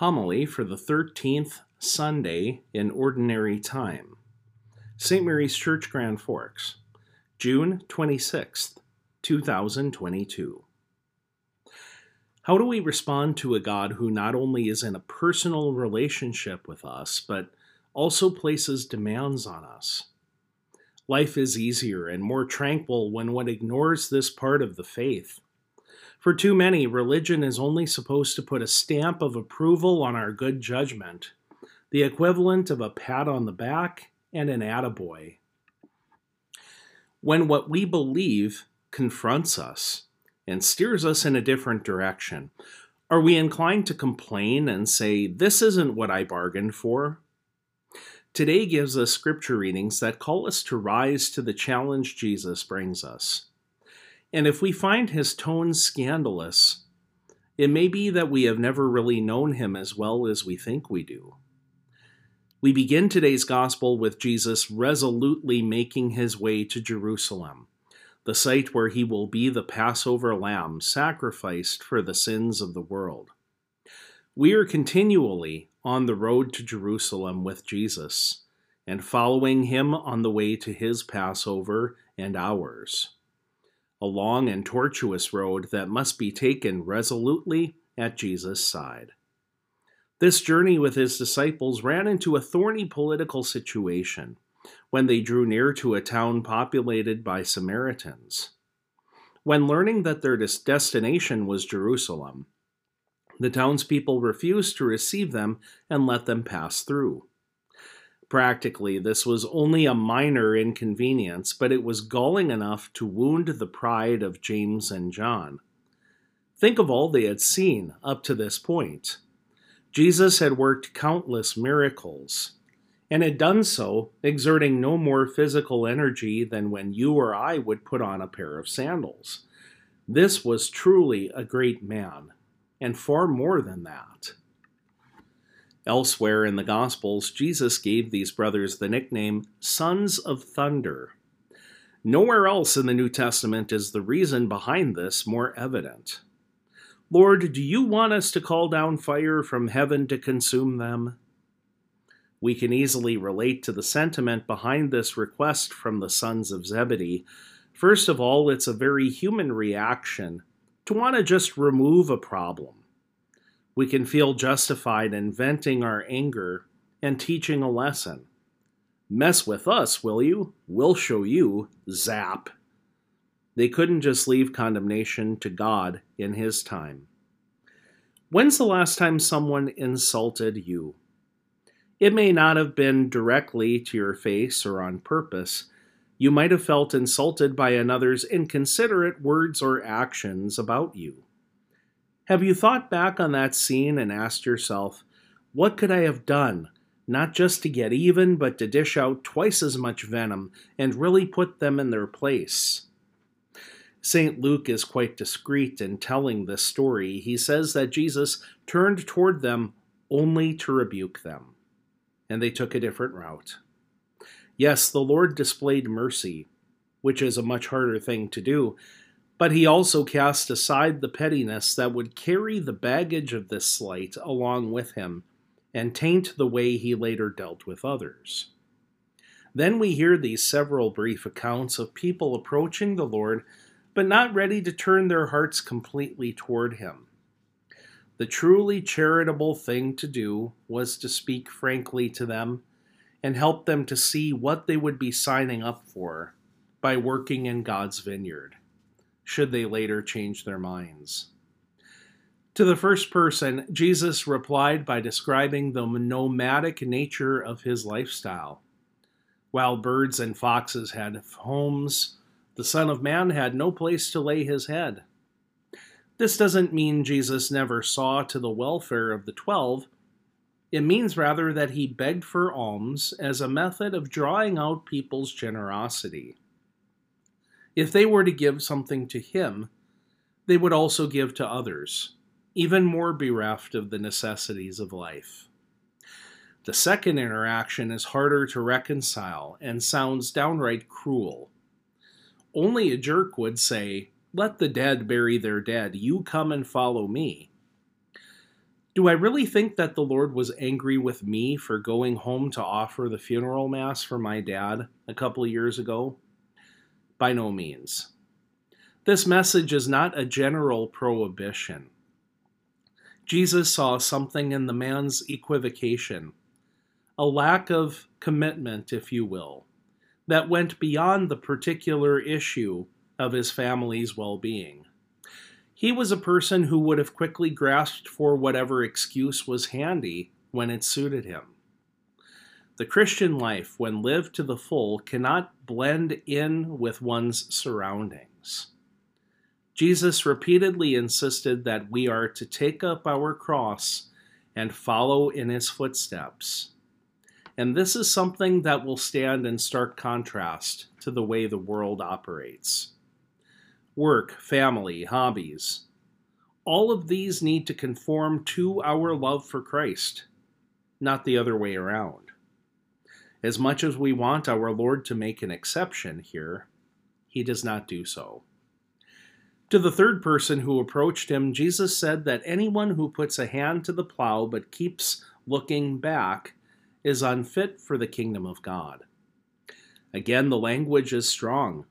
Homily for the 13th Sunday in Ordinary Time. St. Mary's Church, Grand Forks, June 26, 2022. How do we respond to a God who not only is in a personal relationship with us, but also places demands on us? Life is easier and more tranquil when one ignores this part of the faith. For too many, religion is only supposed to put a stamp of approval on our good judgment, the equivalent of a pat on the back and an attaboy. When what we believe confronts us and steers us in a different direction, are we inclined to complain and say, This isn't what I bargained for? Today gives us scripture readings that call us to rise to the challenge Jesus brings us. And if we find his tone scandalous, it may be that we have never really known him as well as we think we do. We begin today's gospel with Jesus resolutely making his way to Jerusalem, the site where he will be the Passover lamb sacrificed for the sins of the world. We are continually on the road to Jerusalem with Jesus and following him on the way to his Passover and ours a long and tortuous road that must be taken resolutely at Jesus' side. This journey with his disciples ran into a thorny political situation when they drew near to a town populated by Samaritans. When learning that their destination was Jerusalem, the townspeople refused to receive them and let them pass through. Practically, this was only a minor inconvenience, but it was galling enough to wound the pride of James and John. Think of all they had seen up to this point. Jesus had worked countless miracles, and had done so exerting no more physical energy than when you or I would put on a pair of sandals. This was truly a great man, and far more than that. Elsewhere in the Gospels, Jesus gave these brothers the nickname Sons of Thunder. Nowhere else in the New Testament is the reason behind this more evident. Lord, do you want us to call down fire from heaven to consume them? We can easily relate to the sentiment behind this request from the sons of Zebedee. First of all, it's a very human reaction to want to just remove a problem we can feel justified in venting our anger and teaching a lesson. Mess with us, will you? We'll show you. Zap. They couldn't just leave condemnation to God in His time. When's the last time someone insulted you? It may not have been directly to your face or on purpose. You might have felt insulted by another's inconsiderate words or actions about you. Have you thought back on that scene and asked yourself, what could I have done, not just to get even, but to dish out twice as much venom and really put them in their place? St. Luke is quite discreet in telling this story. He says that Jesus turned toward them only to rebuke them, and they took a different route. Yes, the Lord displayed mercy, which is a much harder thing to do, but he also cast aside the pettiness that would carry the baggage of this slight along with him and taint the way he later dealt with others. Then we hear these several brief accounts of people approaching the Lord, but not ready to turn their hearts completely toward him. The truly charitable thing to do was to speak frankly to them and help them to see what they would be signing up for by working in God's vineyard should they later change their minds. To the first person, Jesus replied by describing the nomadic nature of his lifestyle. While birds and foxes had homes, the Son of Man had no place to lay his head. This doesn't mean Jesus never saw to the welfare of the twelve. It means rather that he begged for alms as a method of drawing out people's generosity. If they were to give something to him, they would also give to others, even more bereft of the necessities of life. The second interaction is harder to reconcile and sounds downright cruel. Only a jerk would say, Let the dead bury their dead, you come and follow me. Do I really think that the Lord was angry with me for going home to offer the funeral mass for my dad a couple of years ago? By no means. This message is not a general prohibition. Jesus saw something in the man's equivocation, a lack of commitment, if you will, that went beyond the particular issue of his family's well being. He was a person who would have quickly grasped for whatever excuse was handy when it suited him. The Christian life, when lived to the full, cannot blend in with one's surroundings. Jesus repeatedly insisted that we are to take up our cross and follow in his footsteps. And this is something that will stand in stark contrast to the way the world operates work, family, hobbies. All of these need to conform to our love for Christ, not the other way around. As much as we want our Lord to make an exception here, he does not do so. To the third person who approached him, Jesus said that anyone who puts a hand to the plow but keeps looking back is unfit for the kingdom of God. Again, the language is strong,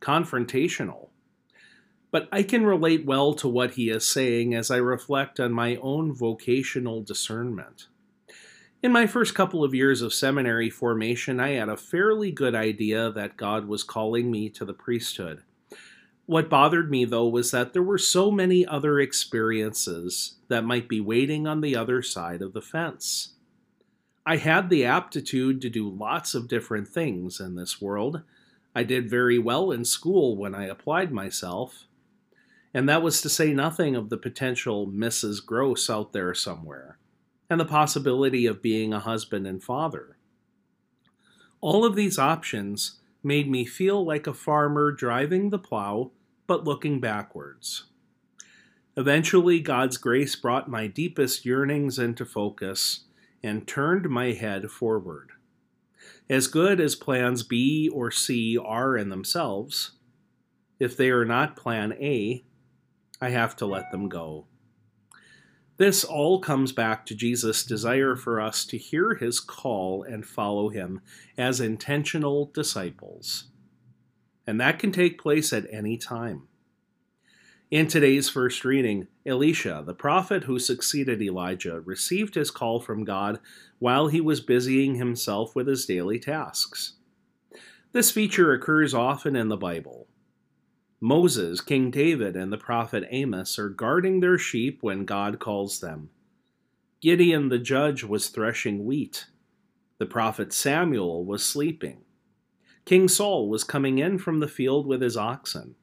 confrontational. But I can relate well to what he is saying as I reflect on my own vocational discernment. In my first couple of years of seminary formation, I had a fairly good idea that God was calling me to the priesthood. What bothered me, though, was that there were so many other experiences that might be waiting on the other side of the fence. I had the aptitude to do lots of different things in this world. I did very well in school when I applied myself, and that was to say nothing of the potential Mrs. Gross out there somewhere, and the possibility of being a husband and father. All of these options made me feel like a farmer driving the plow but looking backwards. Eventually, God's grace brought my deepest yearnings into focus and turned my head forward. As good as plans B or C are in themselves, if they are not plan A, I have to let them go. This all comes back to Jesus' desire for us to hear his call and follow him as intentional disciples. And that can take place at any time. In today's first reading, Elisha, the prophet who succeeded Elijah, received his call from God while he was busying himself with his daily tasks. This feature occurs often in the Bible, Moses, King David, and the prophet Amos are guarding their sheep when God calls them. Gideon the judge was threshing wheat. The prophet Samuel was sleeping. King Saul was coming in from the field with his oxen.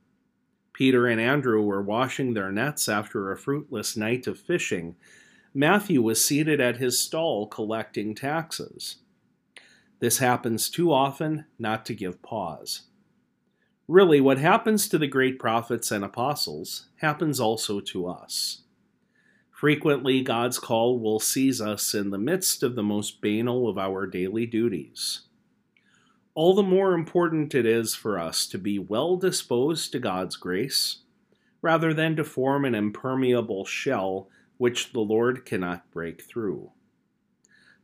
Peter and Andrew were washing their nets after a fruitless night of fishing. Matthew was seated at his stall collecting taxes. This happens too often not to give pause. Really, what happens to the great prophets and apostles happens also to us. Frequently, God's call will seize us in the midst of the most banal of our daily duties. All the more important it is for us to be well disposed to God's grace, rather than to form an impermeable shell which the Lord cannot break through.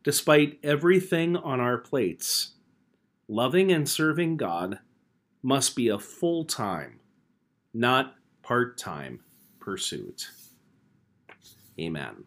Despite everything on our plates, loving and serving God must be a full time, not part time pursuit. Amen.